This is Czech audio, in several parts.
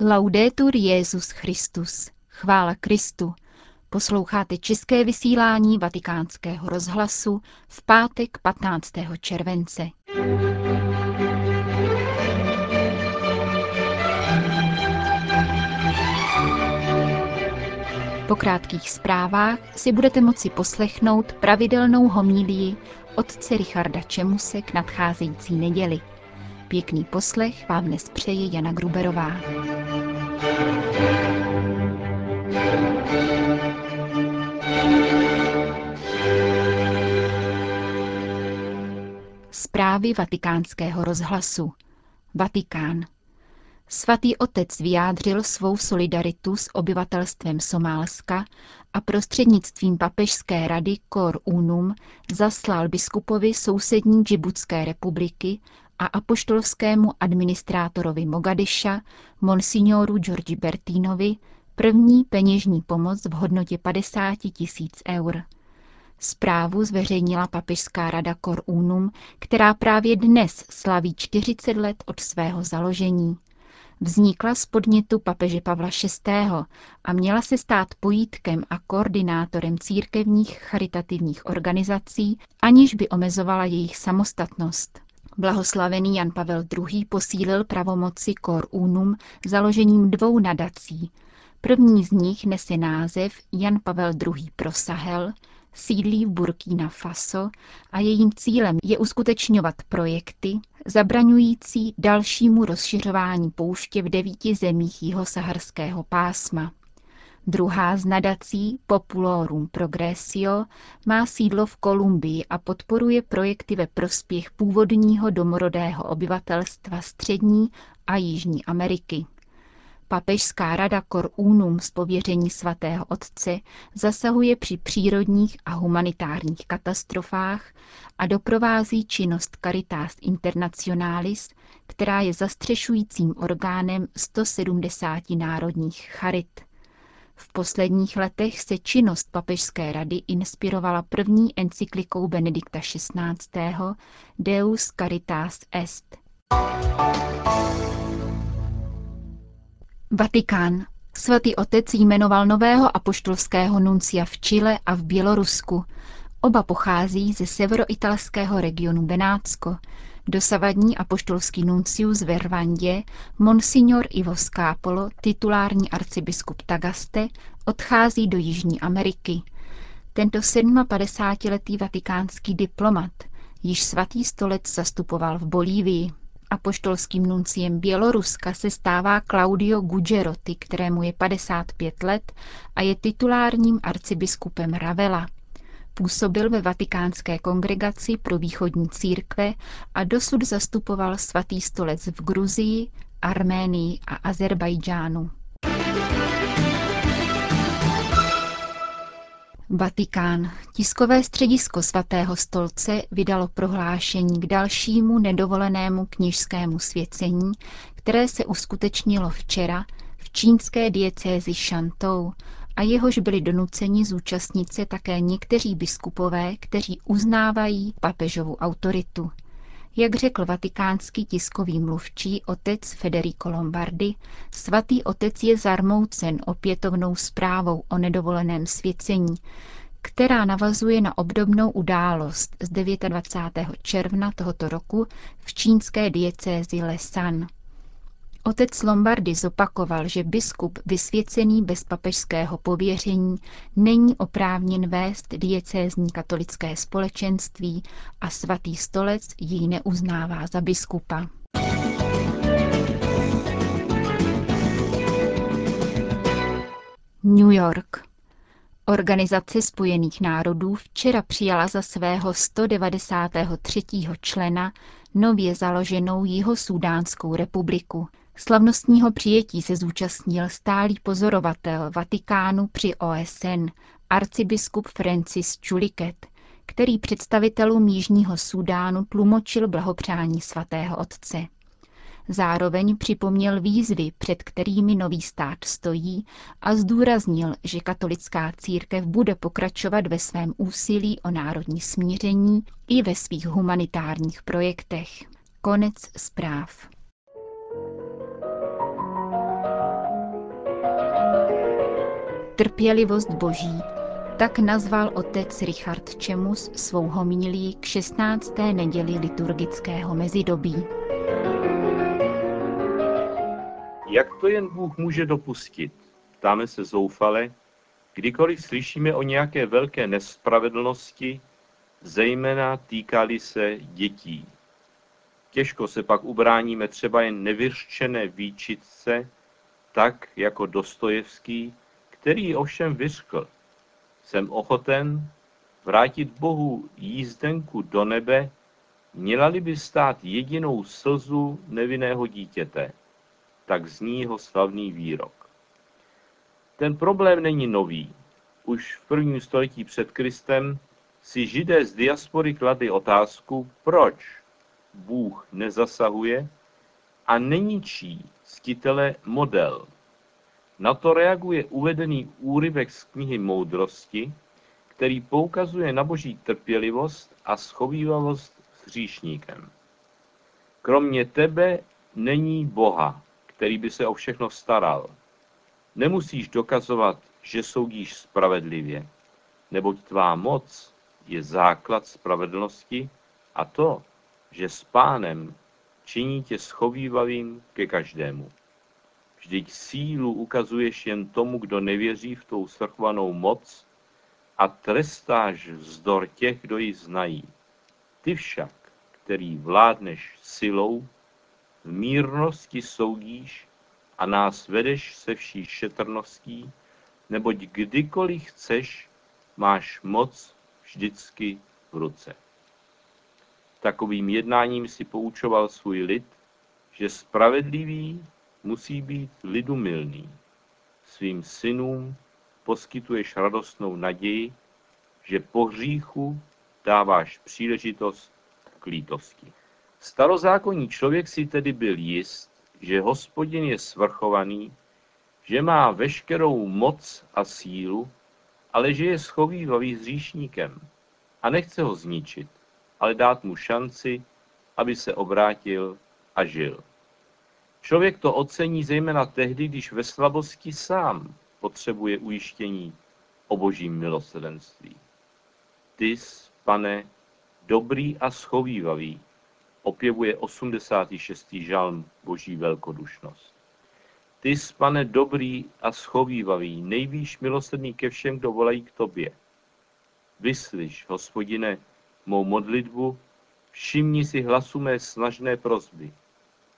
Laudetur Jezus Christus. Chvála Kristu. Posloucháte české vysílání Vatikánského rozhlasu v pátek 15. července. Po krátkých zprávách si budete moci poslechnout pravidelnou homílii otce Richarda Čemuse k nadcházející neděli. Pěkný poslech vám dnes přeje Jana Gruberová. Zprávy vatikánského rozhlasu Vatikán. Svatý otec vyjádřil svou solidaritu s obyvatelstvem Somálska a prostřednictvím papežské rady Cor Unum zaslal biskupovi sousední Džibutské republiky a apoštolskému administrátorovi Mogadiša, monsignoru Georgi Bertinovi, první peněžní pomoc v hodnotě 50 tisíc eur. Zprávu zveřejnila papežská rada Cor Unum, která právě dnes slaví 40 let od svého založení. Vznikla z podnětu papeže Pavla VI. a měla se stát pojítkem a koordinátorem církevních charitativních organizací, aniž by omezovala jejich samostatnost. Blahoslavený Jan Pavel II. posílil pravomoci Cor Unum založením dvou nadací. První z nich nese název Jan Pavel II. pro Sahel, sídlí v Burkina Faso a jejím cílem je uskutečňovat projekty zabraňující dalšímu rozšiřování pouště v devíti zemích jihosaharského pásma. Druhá z nadací Populorum Progressio má sídlo v Kolumbii a podporuje projekty ve prospěch původního domorodého obyvatelstva Střední a Jižní Ameriky. Papežská rada Cor Unum z pověření svatého otce zasahuje při přírodních a humanitárních katastrofách a doprovází činnost Caritas Internationalis, která je zastřešujícím orgánem 170 národních charit. V posledních letech se činnost papežské rady inspirovala první encyklikou Benedikta XVI. Deus Caritas Est. Vatikán. Svatý otec jmenoval nového apoštolského nuncia v Chile a v Bělorusku. Oba pochází ze severoitalského regionu Benátsko. Dosavadní apoštolský nuncius ve Rwandě, monsignor Ivo Skápolo, titulární arcibiskup Tagaste, odchází do Jižní Ameriky. Tento 57-letý vatikánský diplomat již svatý stolec zastupoval v Bolívii. Apoštolským nunciem Běloruska se stává Claudio Gugerotti, kterému je 55 let a je titulárním arcibiskupem Ravela. Působil ve vatikánské kongregaci pro východní církve a dosud zastupoval svatý stolec v Gruzii, Arménii a Azerbajdžánu. Vatikán. Tiskové středisko svatého stolce vydalo prohlášení k dalšímu nedovolenému kněžskému svěcení, které se uskutečnilo včera v čínské diecézi Šantou a jehož byli donuceni zúčastnit se také někteří biskupové, kteří uznávají papežovu autoritu. Jak řekl vatikánský tiskový mluvčí otec Federico Lombardi, svatý otec je zarmoucen opětovnou zprávou o nedovoleném svěcení, která navazuje na obdobnou událost z 29. června tohoto roku v čínské diecézi Lesan. Otec Lombardy zopakoval, že biskup vysvěcený bez papežského pověření není oprávněn vést diecézní katolické společenství a svatý stolec jej neuznává za biskupa. New York. Organizace spojených národů včera přijala za svého 193. člena nově založenou Jihosudánskou republiku, Slavnostního přijetí se zúčastnil stálý pozorovatel Vatikánu při OSN, arcibiskup Francis Chuliket, který představitelům Jižního Sudánu tlumočil blahopřání svatého otce. Zároveň připomněl výzvy, před kterými nový stát stojí a zdůraznil, že katolická církev bude pokračovat ve svém úsilí o národní smíření i ve svých humanitárních projektech. Konec zpráv. Trpělivost boží, tak nazval otec Richard Čemus svou homílí k 16. neděli liturgického mezidobí. Jak to jen Bůh může dopustit? Ptáme se zoufale, kdykoliv slyšíme o nějaké velké nespravedlnosti, zejména týkali se dětí. Těžko se pak ubráníme třeba jen nevyřčené výčitce, tak jako Dostojevský, který ovšem vyřkl. Jsem ochoten vrátit Bohu jízdenku do nebe, měla by stát jedinou slzu nevinného dítěte. Tak zní jeho slavný výrok. Ten problém není nový. Už v prvním století před Kristem si židé z diaspory kladli otázku, proč Bůh nezasahuje a neničí ctitele model. Na to reaguje uvedený úryvek z knihy Moudrosti, který poukazuje na boží trpělivost a schovývavost s hříšníkem. Kromě tebe není Boha, který by se o všechno staral. Nemusíš dokazovat, že soudíš spravedlivě, neboť tvá moc je základ spravedlnosti a to, že s pánem činí tě schovývavým ke každému. Vždyť sílu ukazuješ jen tomu, kdo nevěří v tou svrchovanou moc a trestáš vzdor těch, kdo ji znají. Ty však, který vládneš silou, v mírnosti soudíš a nás vedeš se vší šetrností, neboť kdykoliv chceš, máš moc vždycky v ruce. Takovým jednáním si poučoval svůj lid, že spravedlivý musí být lidu milný. Svým synům poskytuješ radostnou naději, že po hříchu dáváš příležitost k lítosti. Starozákonní člověk si tedy byl jist, že hospodin je svrchovaný, že má veškerou moc a sílu, ale že je schovývavý s hříšníkem a nechce ho zničit, ale dát mu šanci, aby se obrátil a žil. Člověk to ocení zejména tehdy, když ve slabosti sám potřebuje ujištění o božím milosrdenství. Ty, pane, dobrý a schovývavý, opěvuje 86. žalm Boží velkodušnost. Ty, pane, dobrý a schovývavý, nejvýš milosrdný ke všem, kdo volají k tobě. Vyslyš, hospodine, mou modlitbu, všimni si hlasu mé snažné prozby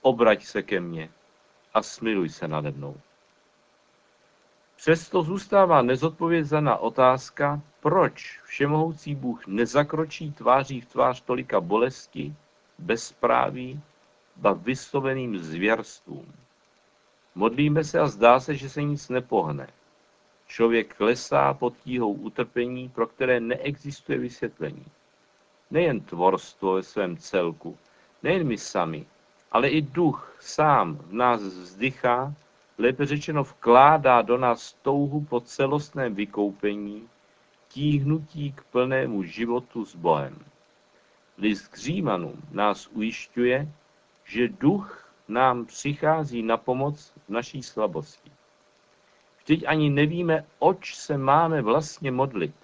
obrať se ke mně a smiluj se nade mnou. Přesto zůstává nezodpovězená otázka, proč všemohoucí Bůh nezakročí tváří v tvář tolika bolesti, bezpráví, ba vysloveným zvěrstvům. Modlíme se a zdá se, že se nic nepohne. Člověk klesá pod tíhou utrpení, pro které neexistuje vysvětlení. Nejen tvorstvo ve svém celku, nejen my sami, ale i duch sám v nás vzdychá, lépe řečeno vkládá do nás touhu po celostném vykoupení, tíhnutí k plnému životu s Bohem. List k Římanům nás ujišťuje, že duch nám přichází na pomoc v naší slabosti. Vždyť ani nevíme, oč se máme vlastně modlit.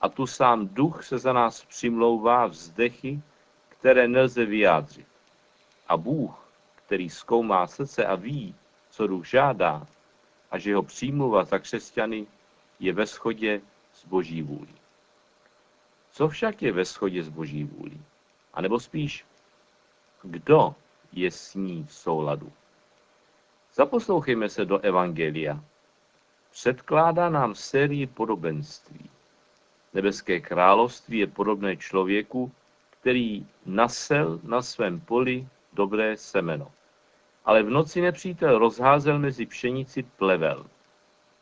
A tu sám duch se za nás přimlouvá vzdechy, které nelze vyjádřit. A Bůh, který zkoumá srdce a ví, co duch žádá, a že jeho přímluva za křesťany je ve shodě s boží vůlí. Co však je ve shodě s boží vůlí? A nebo spíš, kdo je s ní v souladu? Zaposlouchejme se do Evangelia. Předkládá nám sérii podobenství. Nebeské království je podobné člověku, který nasel na svém poli dobré semeno. Ale v noci nepřítel rozházel mezi pšenici plevel.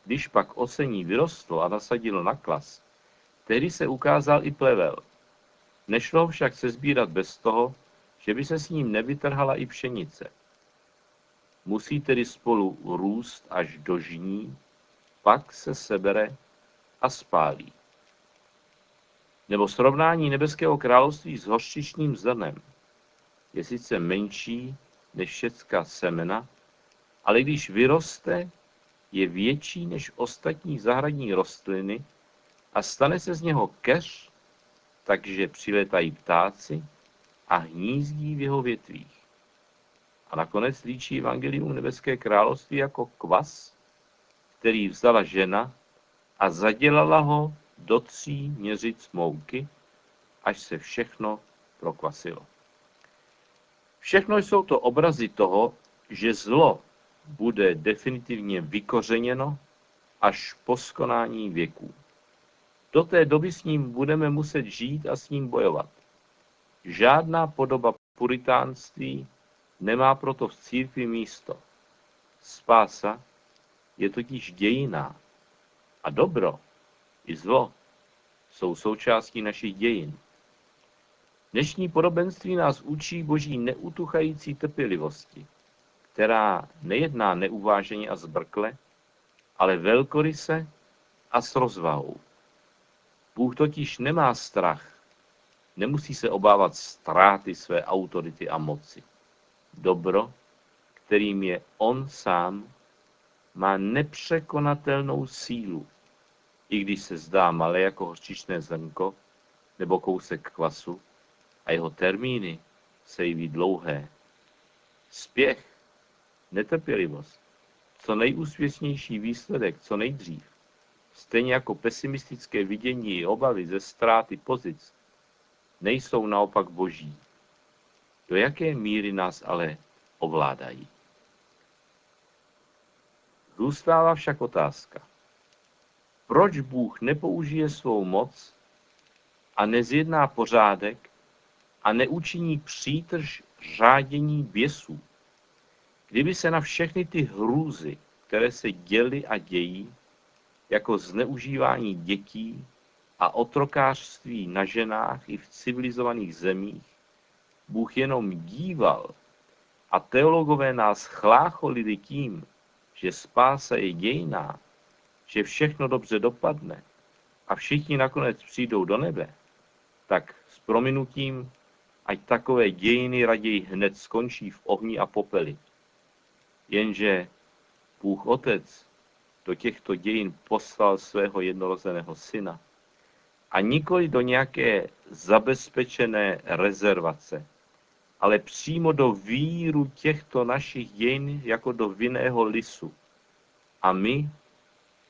Když pak osení vyrostlo a nasadilo na klas, tehdy se ukázal i plevel. Nešlo však se sbírat bez toho, že by se s ním nevytrhala i pšenice. Musí tedy spolu růst až do žní, pak se sebere a spálí. Nebo srovnání nebeského království s hořčičným zrnem je sice menší než všecka semena, ale když vyroste, je větší než ostatní zahradní rostliny a stane se z něho keř, takže přiletají ptáci a hnízdí v jeho větvích. A nakonec líčí Evangelium Nebeské království jako kvas, který vzala žena a zadělala ho do tří měřic mouky, až se všechno prokvasilo. Všechno jsou to obrazy toho, že zlo bude definitivně vykořeněno až po skonání věků. Do té doby s ním budeme muset žít a s ním bojovat. Žádná podoba puritánství nemá proto v církvi místo. Spása je totiž dějiná a dobro i zlo jsou součástí našich dějin. Dnešní podobenství nás učí boží neutuchající trpělivosti, která nejedná neuváženě a zbrkle, ale velkoryse a s rozvahou. Bůh totiž nemá strach, nemusí se obávat ztráty své autority a moci. Dobro, kterým je on sám, má nepřekonatelnou sílu, i když se zdá malé jako hořčičné zrnko nebo kousek kvasu, a jeho termíny se jeví dlouhé. Spěch, netrpělivost, co nejúspěšnější výsledek, co nejdřív, stejně jako pesimistické vidění i obavy ze ztráty pozic, nejsou naopak boží. Do jaké míry nás ale ovládají? Zůstává však otázka. Proč Bůh nepoužije svou moc a nezjedná pořádek a neučiní přítrž řádění běsů? Kdyby se na všechny ty hrůzy, které se děly a dějí, jako zneužívání dětí a otrokářství na ženách i v civilizovaných zemích, Bůh jenom díval a teologové nás chlácholili tím, že spása je dějná, že všechno dobře dopadne a všichni nakonec přijdou do nebe, tak s prominutím, ať takové dějiny raději hned skončí v ohni a popeli. Jenže Bůh Otec do těchto dějin poslal svého jednorozeného syna a nikoli do nějaké zabezpečené rezervace, ale přímo do víru těchto našich dějin jako do vinného lisu. A my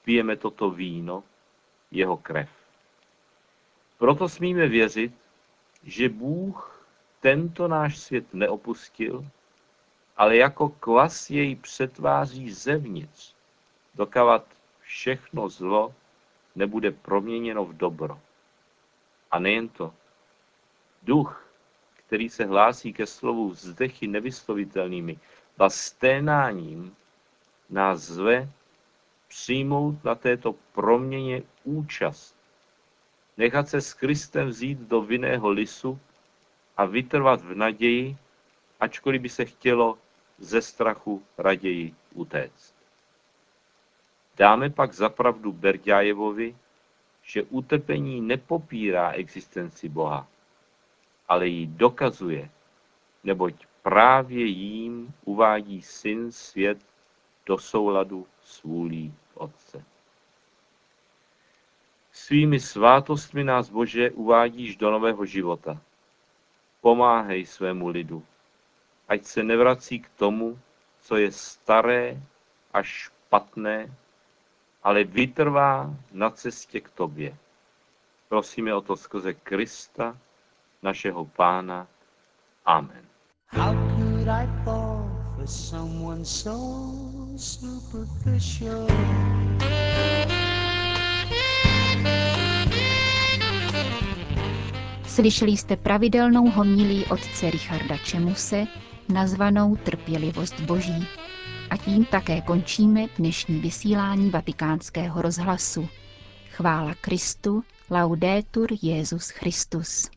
pijeme toto víno, jeho krev. Proto smíme věřit, že Bůh tento náš svět neopustil, ale jako kvas jej přetváří zevnitř, dokavat všechno zlo nebude proměněno v dobro. A nejen to. Duch, který se hlásí ke slovu vzdechy nevyslovitelnými, a sténáním, nás zve přijmout na této proměně účast. Nechat se s Kristem vzít do vinného lisu a vytrvat v naději, ačkoliv by se chtělo ze strachu raději utéct. Dáme pak zapravdu Berďájevovi, že utrpení nepopírá existenci Boha, ale ji dokazuje, neboť právě jím uvádí syn svět do souladu s vůlí Otce. Svými svátostmi nás, Bože, uvádíš do nového života. Pomáhej svému lidu, ať se nevrací k tomu, co je staré a špatné, ale vytrvá na cestě k Tobě. Prosíme o to skrze Krista, našeho Pána. Amen. How could I fall for someone so superficial? Slyšeli jste pravidelnou homilí otce Richarda Čemuse, nazvanou Trpělivost Boží. A tím také končíme dnešní vysílání vatikánského rozhlasu. Chvála Kristu, laudetur Jezus Christus.